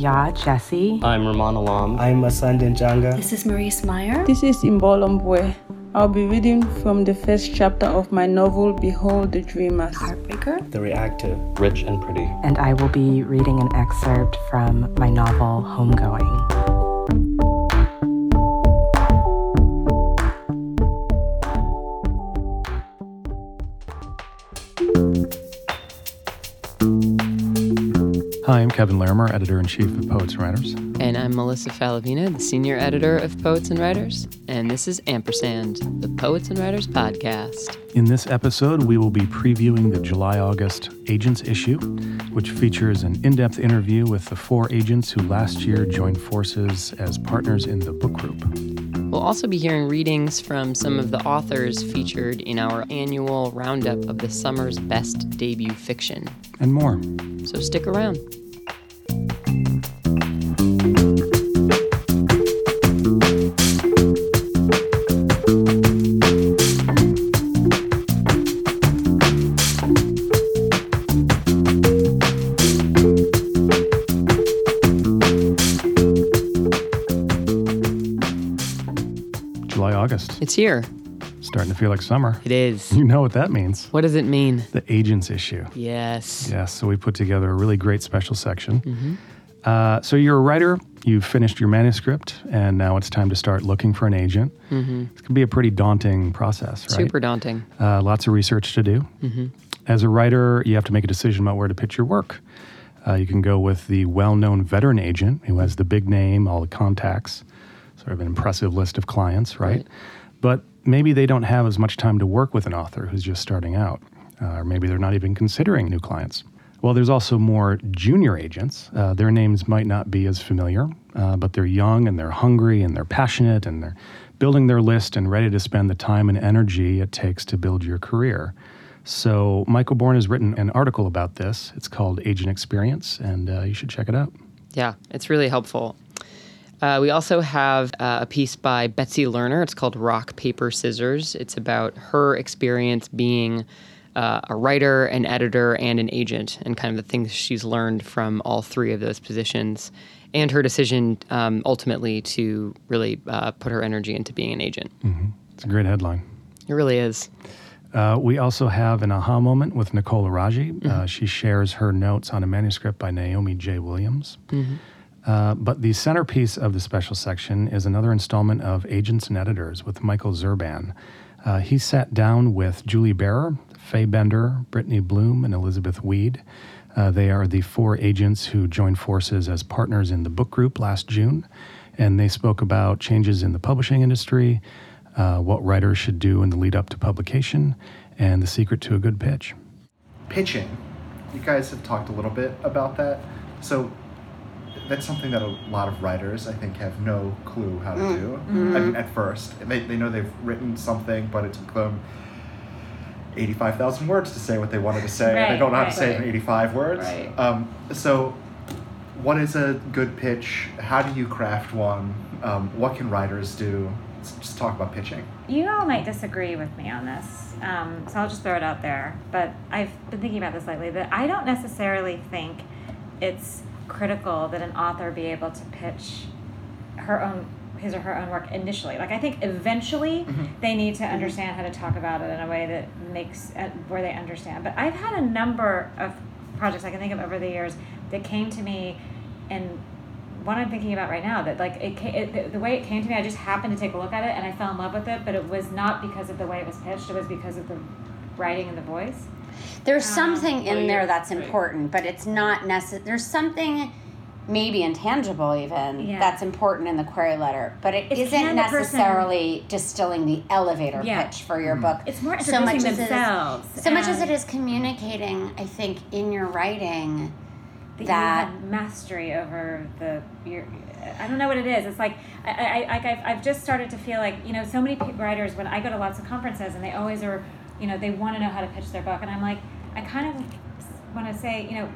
Yaa Gyasi. I'm Rumaan Alam. I'm Asandin Janga. This is Maryse Meijer. This is Imbolo Mbue. I'll be reading from the first chapter of my novel, Behold the Dreamers. Heartbreaker. The Reactive. Rich and Pretty. And I will be reading an excerpt from my novel, Homegoing. Hi, I'm Kevin Larimer, editor in chief of Poets and Writers. And I'm Melissa Faliveno, the senior editor of Poets and Writers. And this is Ampersand, the Poets and Writers podcast. In this episode, we will be previewing the July August Agents issue, which features an in depth interview with the four agents who last year joined forces as partners in the book group. We'll also be hearing readings from some of the authors featured in our annual roundup of the summer's best debut fiction. And more. So stick around. Here. Starting to feel like summer. It is. You know what that means. What does it mean? The Agents issue. Yes. Yes, so we put together a really great special section. Mm-hmm. Uh, so you're a writer, you've finished your manuscript, and now it's time to start looking for an agent. Mm-hmm. It can be a pretty daunting process, right? Super daunting. Uh, lots of research to do. Mm-hmm. As a writer, you have to make a decision about where to pitch your work. Uh, you can go with the well known veteran agent who has the big name, all the contacts, sort of an impressive list of clients, right? Right. But maybe they don't have as much time to work with an author who's just starting out, uh, or maybe they're not even considering new clients. Well, there's also more junior agents. Uh, their names might not be as familiar, uh, but they're young and they're hungry and they're passionate and they're building their list and ready to spend the time and energy it takes to build your career. So, Michael Bourne has written an article about this. It's called Agent Experience, and uh, you should check it out. Yeah, it's really helpful. Uh, we also have uh, a piece by Betsy Lerner. It's called Rock, Paper, Scissors. It's about her experience being uh, a writer, an editor, and an agent, and kind of the things she's learned from all three of those positions, and her decision um, ultimately to really uh, put her energy into being an agent. It's a great headline. It really is. Uh, we also have an aha moment with Nicole Aragi. Uh, she shares her notes on a manuscript by Naomi J. Williams. Uh, but the centerpiece of the special section is another installment of Agents and Editors with Michael Szczerban. Uh, he sat down with Julie Barer, Faye Bender, Brettne Bloom, and Elizabeth Weed. Uh, they are the four agents who joined forces as partners in the book group last June, and they spoke about changes in the publishing industry, uh, what writers should do in the lead up to publication, and the secret to a good pitch. pitching. You guys have talked a little bit about that. So that's something that a lot of writers, I think, have no clue how to do. I mean, at first, they, they know they've written something, but it took them 85,000 words to say what they wanted to say. and they don't know how to right, say it in 85 words. Right. Um, so, what is a good pitch? How do you craft one? Um, what can writers do? Let's just talk about pitching. You all might disagree with me on this, um, so I'll just throw it out there. But I've been thinking about this lately that I don't necessarily think it's critical that an author be able to pitch her own his or her own work initially. Like I think eventually they need to understand how to talk about it in a way that makes uh, where they understand. But I've had a number of projects I can think of over the years that came to me and one I'm thinking about right now that like it, ca- it the, the way it came to me I just happened to take a look at it and I fell in love with it but it was not because of the way it was pitched it was because of the writing and the voice There's Um, something well, in there that's right. important, but it's not necessary. There's something maybe intangible even Yeah. that's important in the query letter, but it It's isn't can the person- necessarily distilling the elevator Yeah. pitch for your book. it's more so much introducing as it is- themselves so much as it is communicating, I think, in your writing that, that you have mastery over the your I don't know what it is. It's like I, I, I I've, I've just started to feel like you know so many writers when I go to lots of conferences and they always are you know they want to know how to pitch their book and I'm like I kind of want to say you know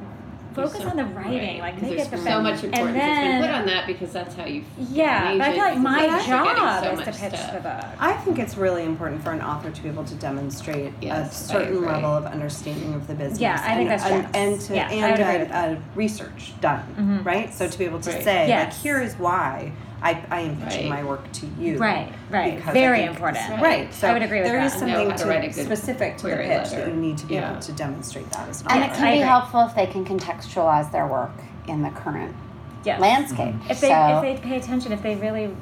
focus so- on the writing, right, like 'cause make there's it the so best. much importance and has been put on that because that's how you yeah, but I feel like my it's actually getting job so is to pitch stuff. the book. I think it's really important for an author to be able to demonstrate a Yes, I certain level of understanding of the business. Yeah, I think and, that's and, yes. and to Yeah, I would agree with and a, a research done, mm-hmm. right? So to be able to Right. say, Yes. like, here is why I, I am pitching Right. my work to you. Right, right. because I Very think- important. Right. So I would agree with there that. is And something how to write a to, good specific to the query pitch that letter. you need to be Yeah. able to demonstrate that as an And author. it can be agree. helpful if they can contextualize their work in the current Yes. landscape. If they so if they pay attention, if they really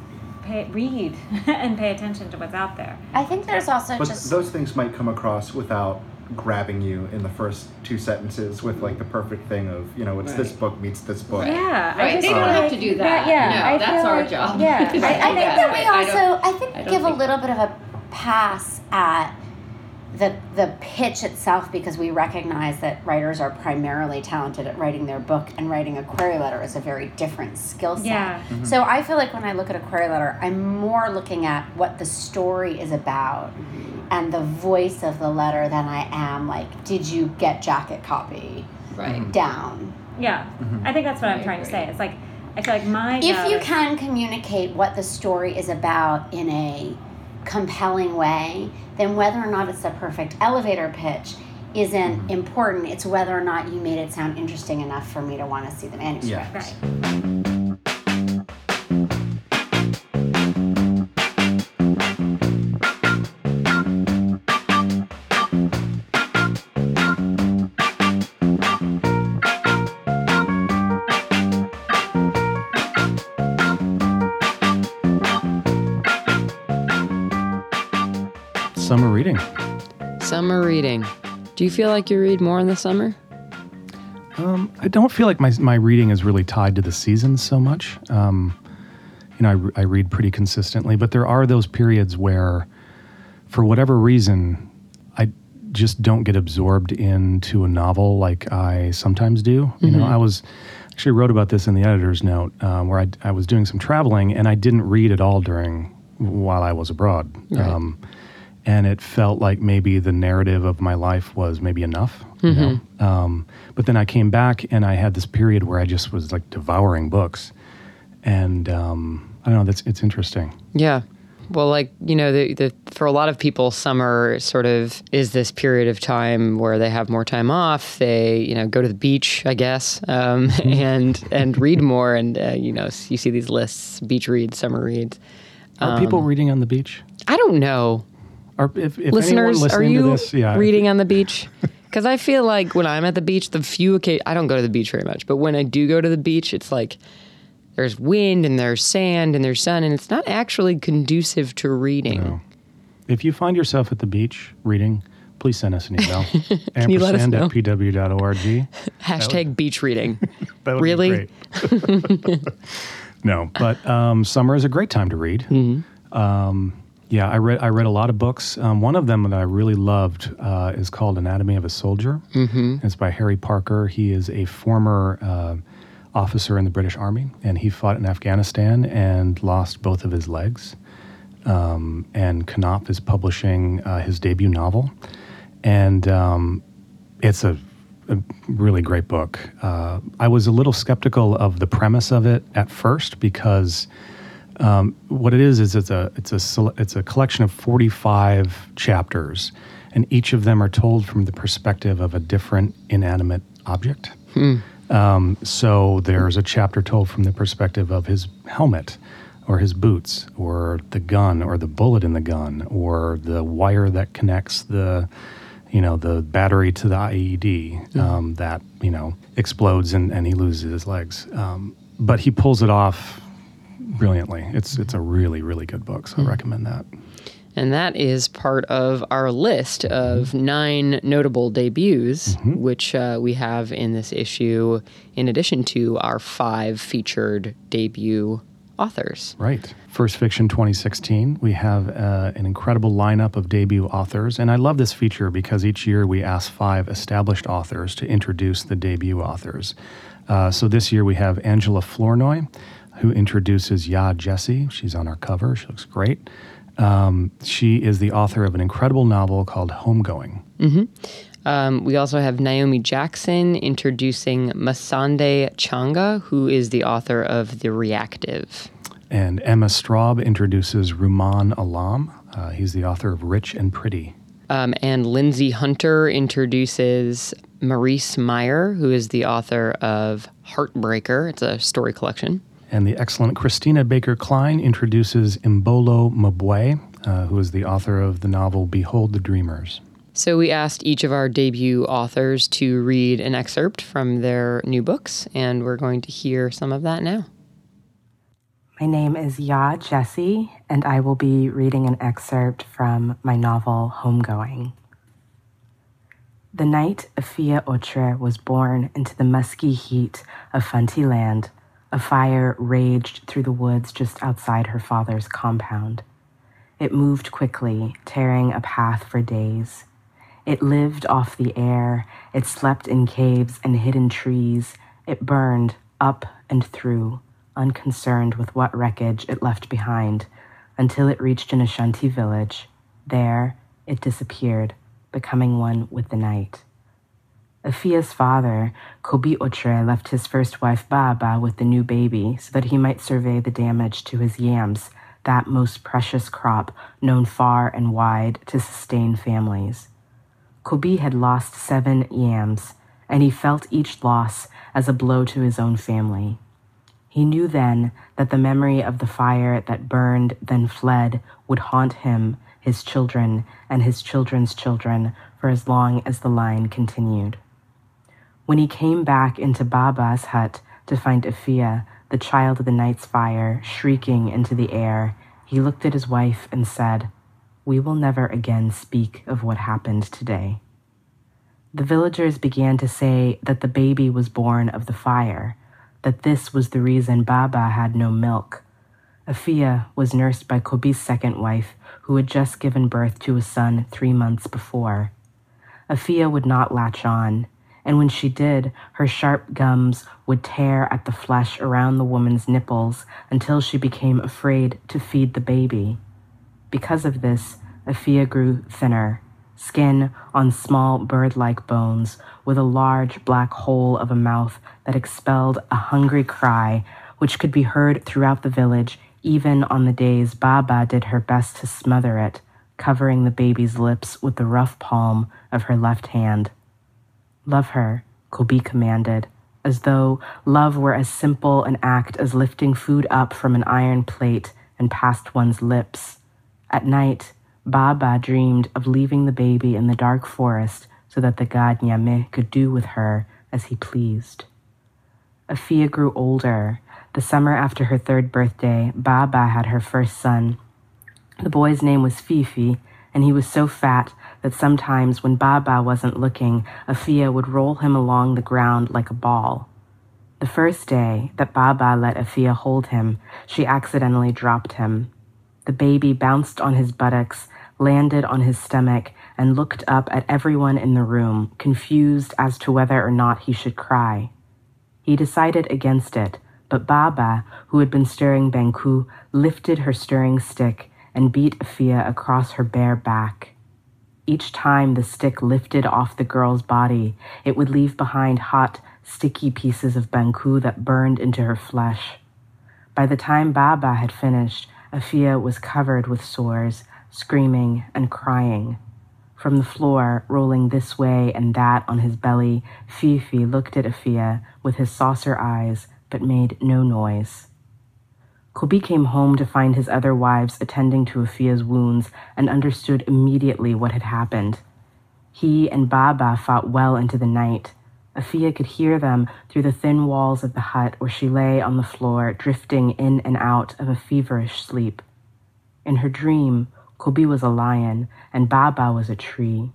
pay, read and pay attention to what's out there. I think there's also But just those things might come across without grabbing you in the first two sentences with like the perfect thing of you know it's this book meets this book. Right. Yeah, Right, I just they don't have to do that. Yeah, No, I that's feel our like- job. Yeah, I I, I think think I think that- that we also, don't- I think, I don't give a think- little bit of a pass at the the pitch itself because we recognize that writers are primarily talented at writing their book and writing a query letter is a very different skill set. Yeah. Mm-hmm. So I feel like when I look at a query letter, I'm more looking at what the story is about mm-hmm. and the voice of the letter than I am like, did you get jacket copy Right. down? yeah. Mm-hmm. I think that's what I I'm trying to say. It's like I feel like my if you can communicate what the story is about in a compelling way, then whether or not it's the perfect elevator pitch isn't mm-hmm. important. It's whether or not you made it sound interesting enough for me to want to see the manuscript. Yeah. Right. Summer reading. Summer reading. Do you feel like you read more in the summer? Um, I don't feel like my my reading is really tied to the seasons so much. Um, you know, I, I read pretty consistently, but there are those periods where, for whatever reason, I just don't get absorbed into a novel like I sometimes do. You know, I was actually wrote about this in the editor's note um, where I, I was doing some traveling and I didn't read at all during while I was abroad. Um, and it felt like maybe the narrative of my life was maybe enough. You know? um, but then I came back and I had this period where I just was like devouring books, and um, I don't know. That's it's interesting. Yeah. Well, like, you know, the, the, for a lot of people, summer sort of is this period of time where they have more time off. They, you know, go to the beach, I guess, um, and and read more. And, uh, you know, you see these lists beach reads, summer reads. Are people reading on the beach? I don't know. Are if, if Listeners, are you to this, yeah, reading on the beach? Because I feel like when I'm at the beach, the few occasions, I don't go to the beach very much, but when I do go to the beach, it's like there's wind and there's sand and there's sun, and it's not actually conducive to reading. No. If you find yourself at the beach reading, please send us an email. you let us know? at pw.org. Hashtag beach reading. Would Really? no, but um, summer is a great time to read. Um, yeah, I read I read a lot of books. Um, one of them that I really loved uh, is called Anatomy of a Soldier. Mm-hmm. It's by Harry Parker. He is a former uh, officer in the British Army, and he fought in Afghanistan and lost both of his legs. Um, and Knopf is publishing uh, his debut novel, and um, it's a, a really great book. Uh, I was a little skeptical of the premise of it at first because um, what it is is it's a it's a it's a collection of 45 chapters, and each of them are told from the perspective of a different inanimate object. Um, so there's a chapter told from the perspective of his helmet, or his boots, or the gun, or the bullet in the gun, or the wire that connects the, you know, the battery to the IED um, that you know explodes and, and he loses his legs. Um, but he pulls it off brilliantly. It's it's a really really good book, so I recommend that. And that is part of our list of nine notable debuts, which uh, we have in this issue, in addition to our five featured debut authors. Right. First Fiction 2016, we have uh, an incredible lineup of debut authors. And I love this feature because each year we ask five established authors to introduce the debut authors. Uh, so this year we have Angela Flournoy, who introduces Yaa Gyasi. She's on our cover, she looks great. Um, she is the author of an incredible novel called Homegoing. Um, we also have Naomi Jackson introducing Masande Ntshanga, who is the author of The Reactive. And Emma Straub introduces Rumaan Alam. Uh, he's the author of Rich and Pretty. Um, and Lindsay Hunter introduces Maryse Meijer, who is the author of Heartbreaker. It's a story collection. And the excellent Christina Baker Kline introduces Imbolo Mbue, uh, who is the author of the novel Behold the Dreamers. So we asked each of our debut authors to read an excerpt from their new books, and we're going to hear some of that now. My name is Yaa Gyasi, and I will be reading an excerpt from my novel Homegoing. The night Effia Otcher was born into the musky heat of Fanti land, a fire raged through the woods just outside her father's compound. It moved quickly, tearing a path for days. It lived off the air, it slept in caves and hidden trees, it burned up and through, unconcerned with what wreckage it left behind, until it reached an Ashanti village. There, it disappeared, becoming one with the night. Effia's father, Cobbe Otcher, left his first wife Baaba with the new baby so that he might survey the damage to his yams, that most precious crop known far and wide to sustain families. Cobbe had lost seven yams, and he felt each loss as a blow to his own family. He knew then that the memory of the fire that burned, then fled, would haunt him, his children, and his children's children for as long as the line continued. When he came back into Baaba's hut to find Effia, the child of the night's fire, shrieking into the air, he looked at his wife and said, we will never again speak of what happened today. The villagers began to say that the baby was born of the fire, that this was the reason Baaba had no milk. Effia was nursed by Cobbe's second wife, who had just given birth to a son three months before. Effia would not latch on, and when she did, her sharp gums would tear at the flesh around the woman's nipples until she became afraid to feed the baby. Because of this, Effia grew thinner, skin on small bird like bones, with a large black hole of a mouth that expelled a hungry cry which could be heard throughout the village even on the days Baaba did her best to smother it, covering the baby's lips with the rough palm of her left hand. Love her, Cobbe commanded, as though love were as simple an act as lifting food up from an iron plate and past one's lips. At night, Baaba dreamed of leaving the baby in the dark forest so that the god Nyame could do with her as he pleased. Effia grew older. The summer after her third birthday, Baaba had her first son. The boy's name was Fiifi, and he was so fat that sometimes when Baaba wasn't looking, Effia would roll him along the ground like a ball. The first day that Baaba let Effia hold him, she accidentally dropped him. The baby bounced on his buttocks, landed on his stomach, and looked up at everyone in the room, confused as to whether or not he should cry. He decided against it, but Baaba, who had been stirring Banku, lifted her stirring stick and beat Effia across her bare back. Each time the stick lifted off the girl's body, it would leave behind hot, sticky pieces of Banku that burned into her flesh. By the time Baaba had finished, Effia was covered with sores, screaming and crying. From the floor, rolling this way and that on his belly, Fiifi looked at Effia with his saucer eyes, but made no noise. Cobbe came home to find his other wives attending to Effia's wounds and understood immediately what had happened. He and Baaba fought well into the night. Effia could hear them through the thin walls of the hut where she lay on the floor, drifting in and out of a feverish sleep. In her dream, Kobi was a lion and Baaba was a tree.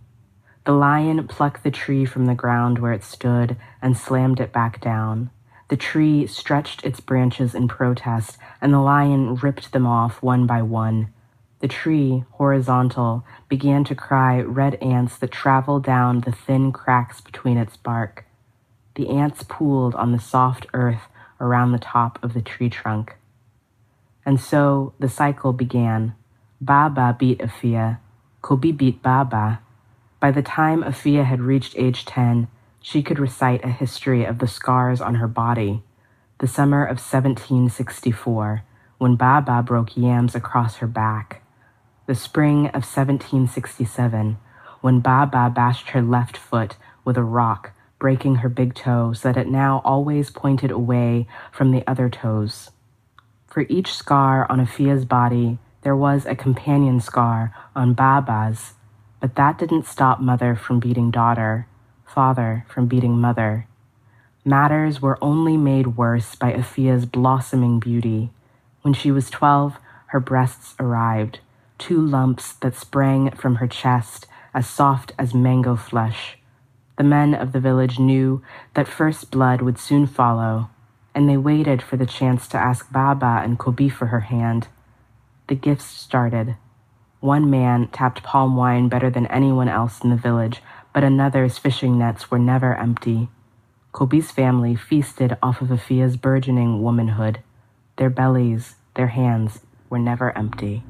The lion plucked the tree from the ground where it stood and slammed it back down. The tree stretched its branches in protest, and the lion ripped them off one by one. The tree, horizontal, began to cry red ants that traveled down the thin cracks between its bark. The ants pooled on the soft earth around the top of the tree trunk. And so the cycle began. Baaba beat Effia. Cobbe beat Baaba. By the time Effia had reached age 10, she could recite a history of the scars on her body. The summer of 1764, when Baaba broke yams across her back. The spring of 1767, when Baaba bashed her left foot with a rock, breaking her big toe so that it now always pointed away from the other toes. For each scar on Effia's body, there was a companion scar on Baaba's, but that didn't stop mother from beating daughter, father from beating mother. Matters were only made worse by Effia's blossoming beauty. When she was twelve, her breasts arrived, two lumps that sprang from her chest as soft as mango flesh. The men of the village knew that first blood would soon follow, and they waited for the chance to ask Baaba and Cobbe for her hand. The gifts started. One man tapped palm wine better than anyone else in the village, but another's fishing nets were never empty. Cobbe's family feasted off of Effia's burgeoning womanhood. Their bellies, their hands were never empty.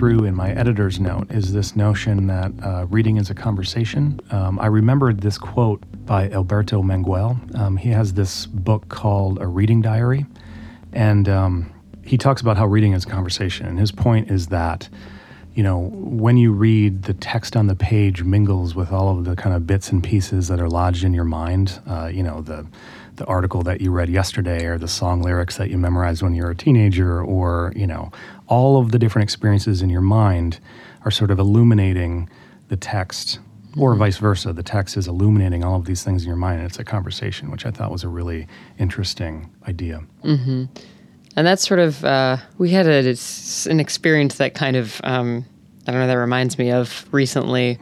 Through in my editor's note is this notion that uh, reading is a conversation. Um, I remembered this quote by Alberto Manguel. Um, he has this book called A Reading Diary, and um, he talks about how reading is a conversation. And his point is that, you know, when you read, the text on the page mingles with all of the kind of bits and pieces that are lodged in your mind. Uh, you know, the the article that you read yesterday or the song lyrics that you memorized when you were a teenager or you know all of the different experiences in your mind are sort of illuminating the text or vice versa. The text is illuminating all of these things in your mind and it's a conversation which i thought was a really interesting idea. And that's sort of uh, we had a, it's an experience that kind of um, I don't know that reminds me of recently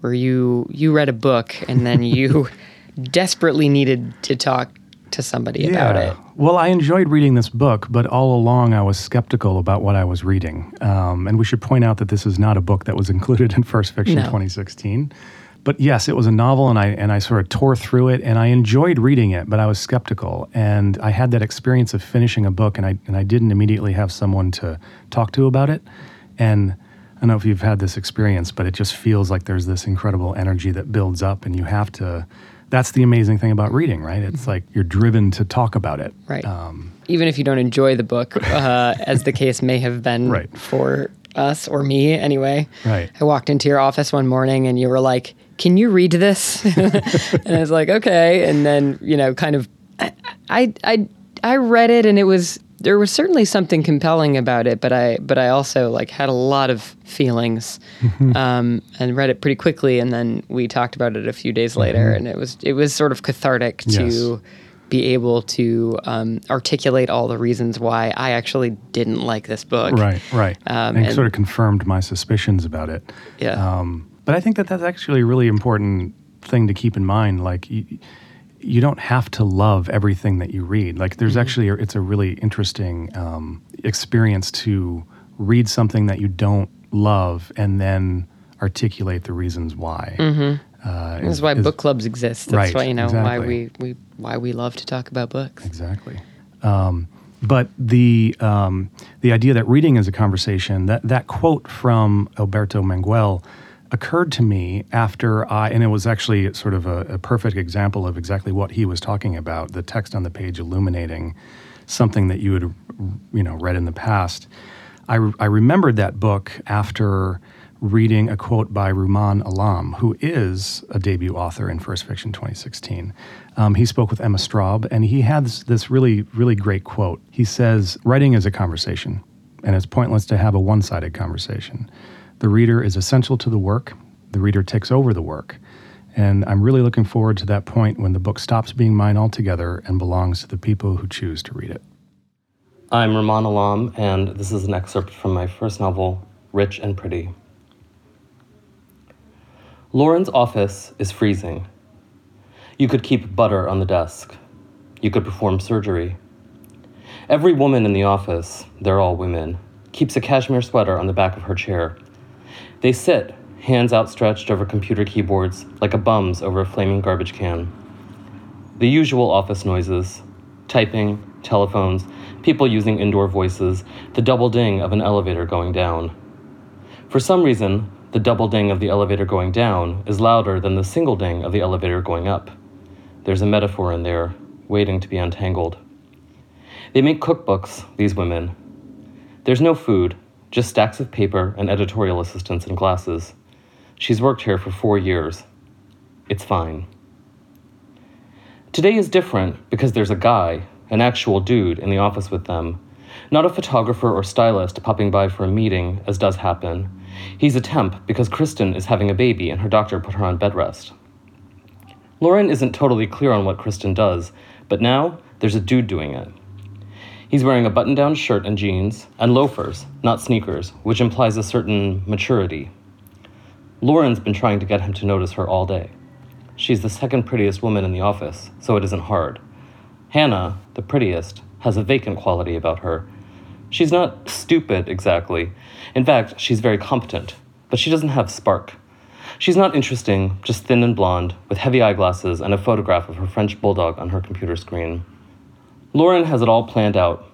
where you you read a book and then you desperately needed to talk to somebody about it. Well, I enjoyed reading this book, but all along I was skeptical about what I was reading. Um, and we should point out that this is not a book that was included in First Fiction No. 2016. But yes, it was a novel, and I and I sort of tore through it, and I enjoyed reading it, but I was skeptical, and I had that experience of finishing a book, and I and I didn't immediately have someone to talk to about it, and. I don't know if you've had this experience, but it just feels like there's this incredible energy that builds up, and you have to. That's the amazing thing about reading, right? It's like you're driven to talk about it. Right. Um, Even if you don't enjoy the book, uh, as the case may have been Right. for us or me anyway. Right. I walked into your office one morning and you were like, "Can you read this?" and I was like, "Okay." And then you know, kind of, I I I read it and it was there was certainly something compelling about it, but I but I also like had a lot of feelings, um, and read it pretty quickly. And then we talked about it a few days later, and it was it was sort of cathartic Yes. to be able to um, articulate all the reasons why I actually didn't like this book. Right, right. Um, and, and- sort of confirmed my suspicions about it. Yeah. Um, but I think that that's actually a really important thing to keep in mind. Like, you, you don't have to love everything that you read. Like, there's actually, a, it's a really interesting um, experience to read something that you don't love and then articulate the reasons why. Mm-hmm. Uh, This is why book clubs exist. That's Right, why you know why we, we why we love to talk about books. Exactly. Um, but the um, the idea that reading is a conversation that that quote from Alberto Manguel occurred to me after I and it was actually sort of a, a perfect example of exactly what he was talking about. The text on the page illuminating something that you had you know read in the past. I, I remembered that book after reading a quote by Rumaan Alam, who is a debut author in First Fiction 2016. Um, he spoke with Emma Straub, and he had this, this really, really great quote. He says, Writing is a conversation, and it's pointless to have a one sided conversation. The reader is essential to the work, the reader takes over the work. And I'm really looking forward to that point when the book stops being mine altogether and belongs to the people who choose to read it. I'm Rumaan Alam, and this is an excerpt from my first novel, Rich and Pretty. Lauren's office is freezing. You could keep butter on the desk. You could perform surgery. Every woman in the office, they're all women, keeps a cashmere sweater on the back of her chair. They sit, hands outstretched over computer keyboards, like a bums over a flaming garbage can. The usual office noises typing, telephones, people using indoor voices, the double ding of an elevator going down. For some reason, the double ding of the elevator going down is louder than the single ding of the elevator going up. There's a metaphor in there, waiting to be untangled. They make cookbooks, these women. There's no food, just stacks of paper and editorial assistants and glasses. She's worked here for four years. It's fine. Today is different because there's a guy, an actual dude, in the office with them. Not a photographer or stylist popping by for a meeting, as does happen. He's a temp because Kristen is having a baby and her doctor put her on bed rest. Lauren isn't totally clear on what Kristen does, but now there's a dude doing it. He's wearing a button down shirt and jeans, and loafers, not sneakers, which implies a certain maturity. Lauren's been trying to get him to notice her all day. She's the second prettiest woman in the office, so it isn't hard. Hannah, the prettiest, has a vacant quality about her. She's not stupid exactly. In fact, she's very competent, but she doesn't have spark. She's not interesting, just thin and blonde, with heavy eyeglasses and a photograph of her French bulldog on her computer screen. Lauren has it all planned out,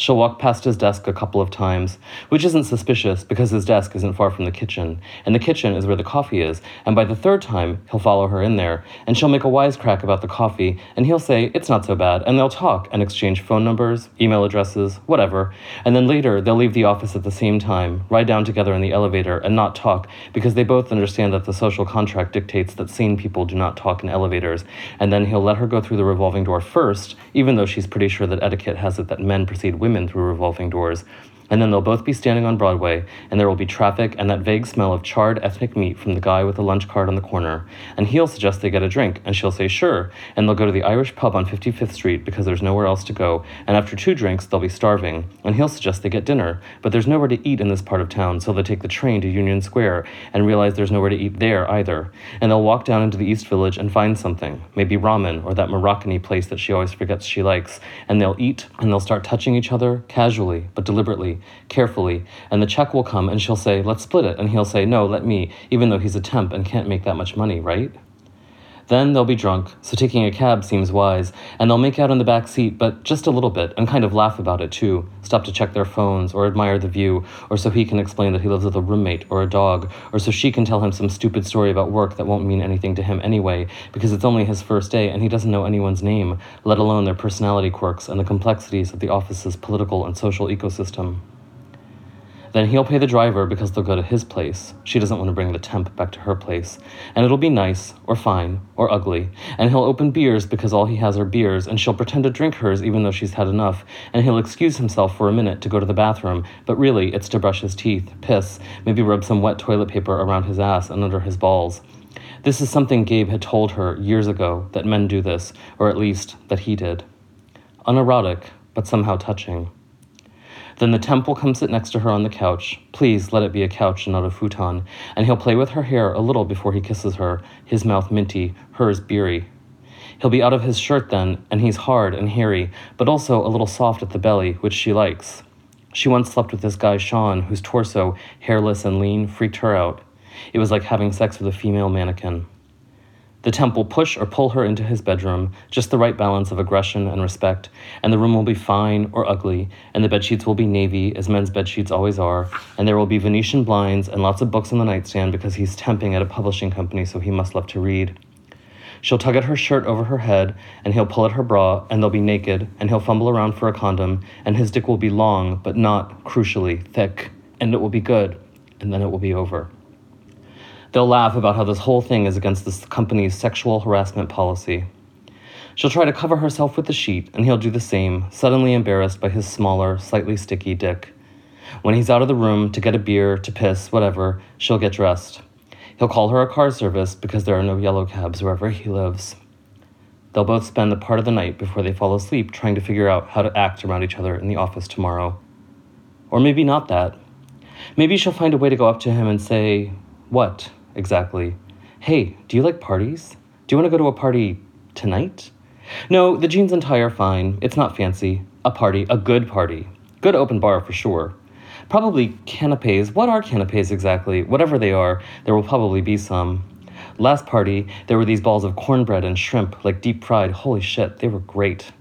She'll walk past his desk a couple of times, which isn't suspicious because his desk isn't far from the kitchen, and the kitchen is where the coffee is, and by the third time, he'll follow her in there, and she'll make a wisecrack about the coffee, and he'll say, It's not so bad, and they'll talk and exchange phone numbers, email addresses, whatever, and then later they'll leave the office at the same time, ride down together in the elevator, and not talk because they both understand that the social contract dictates that sane people do not talk in elevators, and then he'll let her go through the revolving door first, even though she's pretty sure that etiquette has it that men precede women women through revolving doors, and then they'll both be standing on Broadway, and there will be traffic and that vague smell of charred ethnic meat from the guy with the lunch cart on the corner. And he'll suggest they get a drink, and she'll say sure, and they'll go to the Irish pub on 55th Street because there's nowhere else to go. And after two drinks, they'll be starving, and he'll suggest they get dinner, but there's nowhere to eat in this part of town, so they take the train to Union Square and realize there's nowhere to eat there either. And they'll walk down into the East Village and find something, maybe ramen or that Moroccan place that she always forgets she likes, and they'll eat and they'll start touching each other casually but deliberately carefully, and the check will come and she'll say, Let's split it. And he'll say, No, let me, even though he's a temp and can't make that much money, right? Then they'll be drunk, so taking a cab seems wise, and they'll make out in the back seat, but just a little bit, and kind of laugh about it too. Stop to check their phones, or admire the view, or so he can explain that he lives with a roommate or a dog, or so she can tell him some stupid story about work that won't mean anything to him anyway, because it's only his first day and he doesn't know anyone's name, let alone their personality quirks and the complexities of the office's political and social ecosystem. Then he'll pay the driver because they'll go to his place. She doesn't want to bring the temp back to her place. And it'll be nice, or fine, or ugly. And he'll open beers because all he has are beers, and she'll pretend to drink hers even though she's had enough. And he'll excuse himself for a minute to go to the bathroom, but really it's to brush his teeth, piss, maybe rub some wet toilet paper around his ass and under his balls. This is something Gabe had told her years ago that men do this, or at least that he did. Unerotic, but somehow touching. Then the temp will come sit next to her on the couch. Please let it be a couch and not a futon. And he'll play with her hair a little before he kisses her, his mouth minty, hers beery. He'll be out of his shirt then, and he's hard and hairy, but also a little soft at the belly, which she likes. She once slept with this guy, Sean, whose torso, hairless and lean, freaked her out. It was like having sex with a female mannequin. The temp will push or pull her into his bedroom, just the right balance of aggression and respect, and the room will be fine or ugly, and the bed sheets will be navy, as men's bed sheets always are, and there will be Venetian blinds and lots of books on the nightstand because he's temping at a publishing company, so he must love to read. She'll tug at her shirt over her head, and he'll pull at her bra, and they'll be naked, and he'll fumble around for a condom, and his dick will be long, but not, crucially, thick, and it will be good, and then it will be over. They'll laugh about how this whole thing is against this company's sexual harassment policy. She'll try to cover herself with the sheet, and he'll do the same, suddenly embarrassed by his smaller, slightly sticky dick. When he's out of the room to get a beer, to piss, whatever, she'll get dressed. He'll call her a car service because there are no yellow cabs wherever he lives. They'll both spend the part of the night before they fall asleep trying to figure out how to act around each other in the office tomorrow. Or maybe not that. Maybe she'll find a way to go up to him and say, What exactly? Hey, do you like parties? Do you want to go to a party tonight? No, the jeans and tie are fine. It's not fancy. A party, a good party. Good open bar for sure. Probably canapes. What are canapes exactly? Whatever they are, there will probably be some. Last party, there were these balls of cornbread and shrimp, like deep fried. Holy shit, they were great.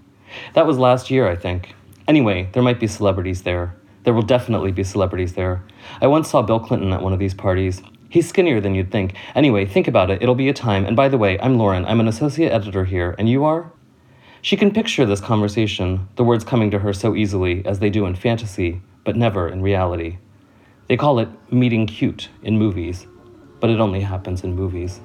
That was last year, I think. Anyway, there might be celebrities there. There will definitely be celebrities there. I once saw Bill Clinton at one of these parties. He's skinnier than you'd think. Anyway, think about it. It'll be a time. And by the way, I'm Lauren. I'm an associate editor here. And you are? She can picture this conversation, the words coming to her so easily as they do in fantasy, but never in reality. They call it meeting cute in movies, but it only happens in movies.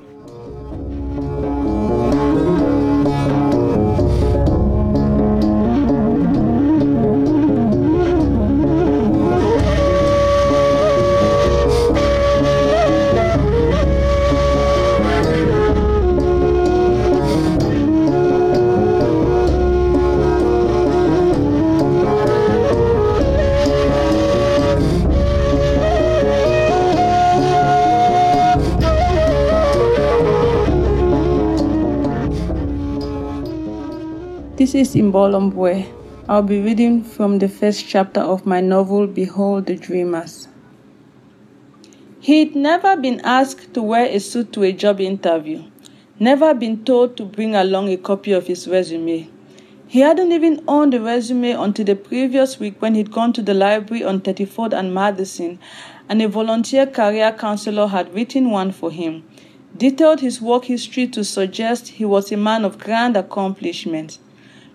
Is Imbolo Mbue. I'll be reading from the first chapter of my novel Behold the Dreamers. He'd never been asked to wear a suit to a job interview, never been told to bring along a copy of his resume. He hadn't even owned a resume until the previous week when he'd gone to the library on 34th and Madison, and a volunteer career counselor had written one for him, detailed his work history to suggest he was a man of grand accomplishment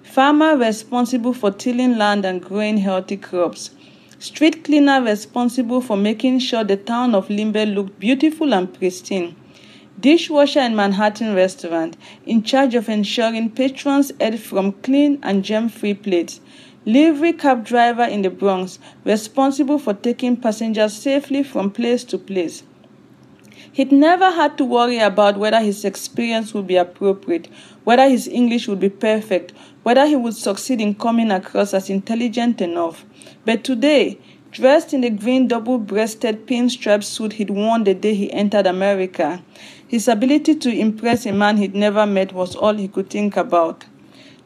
farmer responsible for tilling land and growing healthy crops, street cleaner responsible for making sure the town of Limbe looked beautiful and pristine, dishwasher in Manhattan restaurant in charge of ensuring patrons ate from clean and germ-free plates, livery cab driver in the Bronx responsible for taking passengers safely from place to place. He'd never had to worry about whether his experience would be appropriate, whether his English would be perfect, whether he would succeed in coming across as intelligent enough. But today, dressed in the green double breasted pinstripe suit he'd worn the day he entered America, his ability to impress a man he'd never met was all he could think about.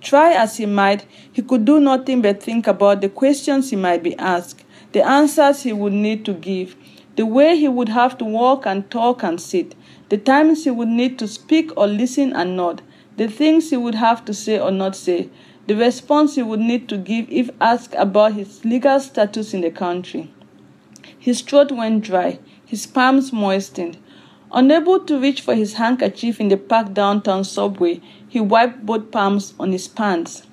Try as he might, he could do nothing but think about the questions he might be asked, the answers he would need to give, the way he would have to walk and talk and sit, the times he would need to speak or listen and nod, the things he would have to say or not say, the response he would need to give if asked about his legal status in the country. His throat went dry, his palms moistened. Unable to reach for his handkerchief in the packed downtown subway, he wiped both palms on his pants.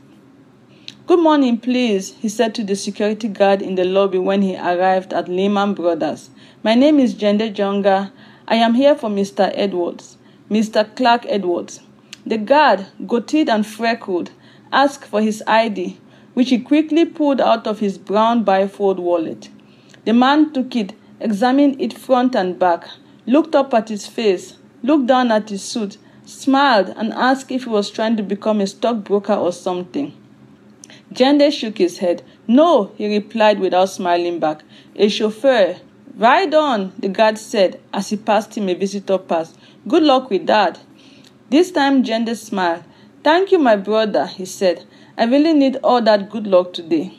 Good morning, please, he said to the security guard in the lobby when he arrived at Lehman Brothers. My name is Jende Jonga. I am here for Mr. Edwards, Mr. Clark Edwards. The guard, goateed and freckled, asked for his ID, which he quickly pulled out of his brown bifold wallet. The man took it, examined it front and back, looked up at his face, looked down at his suit, smiled, and asked if he was trying to become a stockbroker or something. Jende shook his head. No, he replied without smiling back. A chauffeur. Ride on, the guard said as he passed him a visitor pass. Good luck with that. This time Jende smiled. Thank you, my brother, he said. I really need all that good luck today.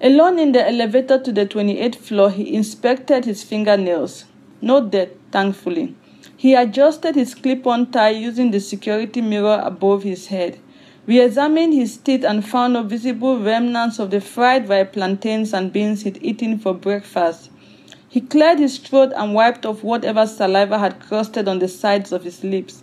Alone in the elevator to the 28th floor, he inspected his fingernails. No death, thankfully. He adjusted his clip on tie using the security mirror above his head. We examined his teeth and found no visible remnants of the fried ripe plantains and beans he'd eaten for breakfast. He cleared his throat and wiped off whatever saliva had crusted on the sides of his lips.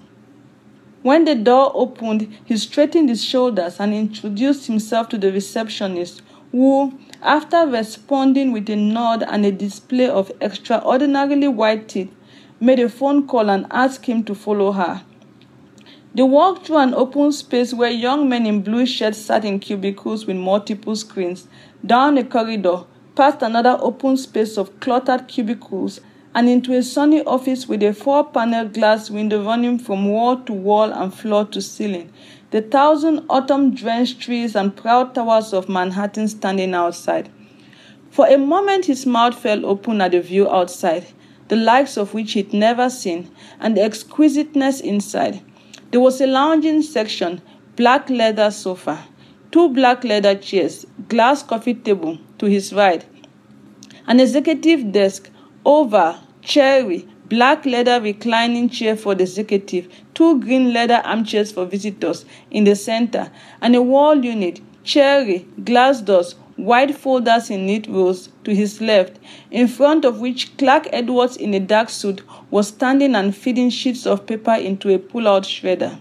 When the door opened, he straightened his shoulders and introduced himself to the receptionist, who, after responding with a nod and a display of extraordinarily white teeth, made a phone call and asked him to follow her. They walked through an open space where young men in blue shirts sat in cubicles with multiple screens, down a corridor, past another open space of cluttered cubicles, and into a sunny office with a four panel glass window running from wall to wall and floor to ceiling. The thousand autumn drenched trees and proud towers of Manhattan standing outside. For a moment, his mouth fell open at the view outside, the likes of which he'd never seen, and the exquisiteness inside. There was a lounging section, black leather sofa, two black leather chairs, glass coffee table to his right, an executive desk, oval, cherry, black leather reclining chair for the executive, two green leather armchairs for visitors in the center, and a wall unit, cherry, glass doors, white folders in neat rows to his left, in front of which Clark Edwards in a dark suit was standing and feeding sheets of paper into a pull-out shredder.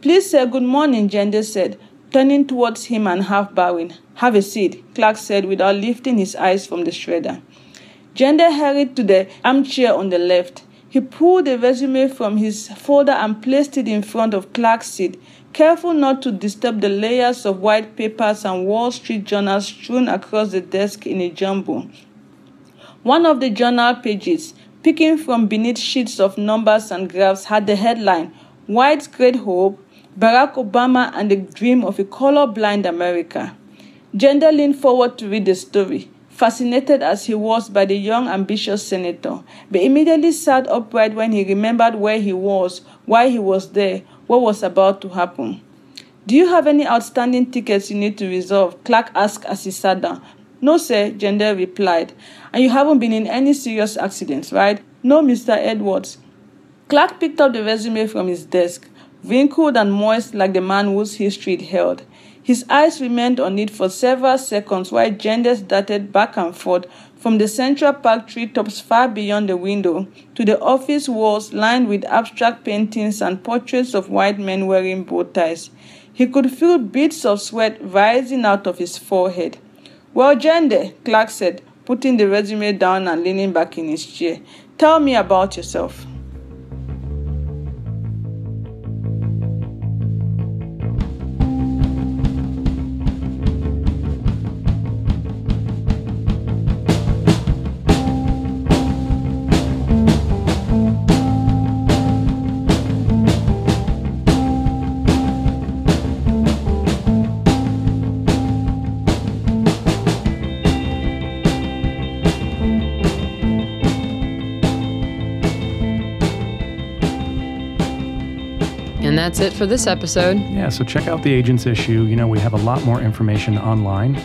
Please say good morning, Jende said, turning towards him and half bowing. Have a seat, Clark said without lifting his eyes from the shredder. Jende hurried to the armchair on the left. He pulled a resume from his folder and placed it in front of Clark's seat, careful not to disturb the layers of white papers and Wall Street journals strewn across the desk in a jumble. One of the journal pages, picking from beneath sheets of numbers and graphs, had the headline White's Great Hope Barack Obama and the Dream of a Colorblind America. Jende leaned forward to read the story fascinated as he was by the young, ambitious senator, but immediately sat upright when he remembered where he was, why he was there, what was about to happen. Do you have any outstanding tickets you need to resolve? Clark asked as he sat down. No, sir, Jende replied. And you haven't been in any serious accidents, right? No, Mr. Edwards. Clark picked up the resume from his desk, wrinkled and moist like the man whose history it held. His eyes remained on it for several seconds while Jende darted back and forth from the Central Park treetops far beyond the window to the office walls lined with abstract paintings and portraits of white men wearing bow ties. He could feel beads of sweat rising out of his forehead. Well, Jende, Clark said, putting the resume down and leaning back in his chair, tell me about yourself. That's it for this episode. Yeah, so check out the agents issue. You know, we have a lot more information online.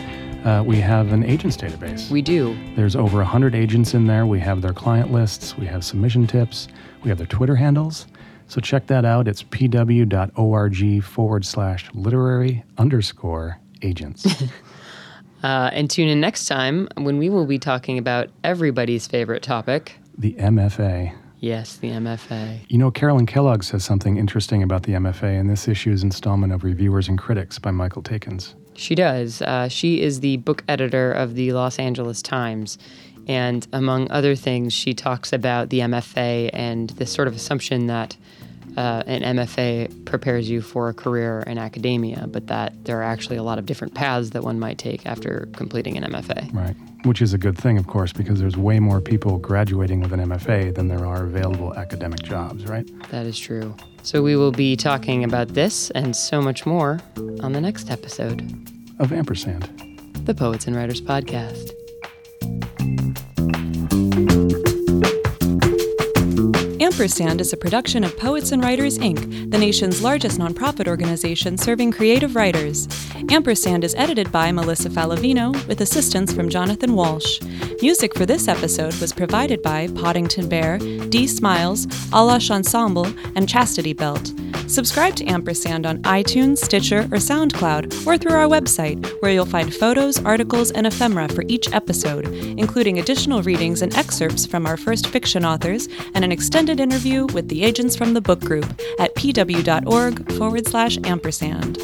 Uh, we have an agents database. We do. There's over 100 agents in there. We have their client lists, we have submission tips, we have their Twitter handles. So check that out. It's pw.org forward slash literary underscore agents. Uh, and tune in next time when we will be talking about everybody's favorite topic. the MFA. Yes, the MFA. You know, Carolyn Kellogg says something interesting about the MFA in this issue's installment of Reviewers and Critics by Michael Taeckens. She does. Uh, she is the book editor of the Los Angeles Times. And among other things, she talks about the MFA and this sort of assumption that uh, an MFA prepares you for a career in academia, but that there are actually a lot of different paths that one might take after completing an MFA. Right. Which is a good thing, of course, because there's way more people graduating with an MFA than there are available academic jobs, right? That is true. So we will be talking about this and so much more on the next episode, Of ampersand. the Poets and Writers Podcast. Ampersand is a production of Poets and Writers, Inc., the nation's largest nonprofit organization serving creative writers. Ampersand is edited by Melissa Faliveno with assistance from Jonathan Walsh. Music for this episode was provided by Poddington Bear, D. Smiles, Alash Ensemble, and Chastity Belt. Subscribe to Ampersand on iTunes, Stitcher, or SoundCloud, or through our website, where you'll find photos, articles, and ephemera for each episode, including additional readings and excerpts from our first fiction authors and an extended interview with the agents from the book group at pw.org forward slash ampersand.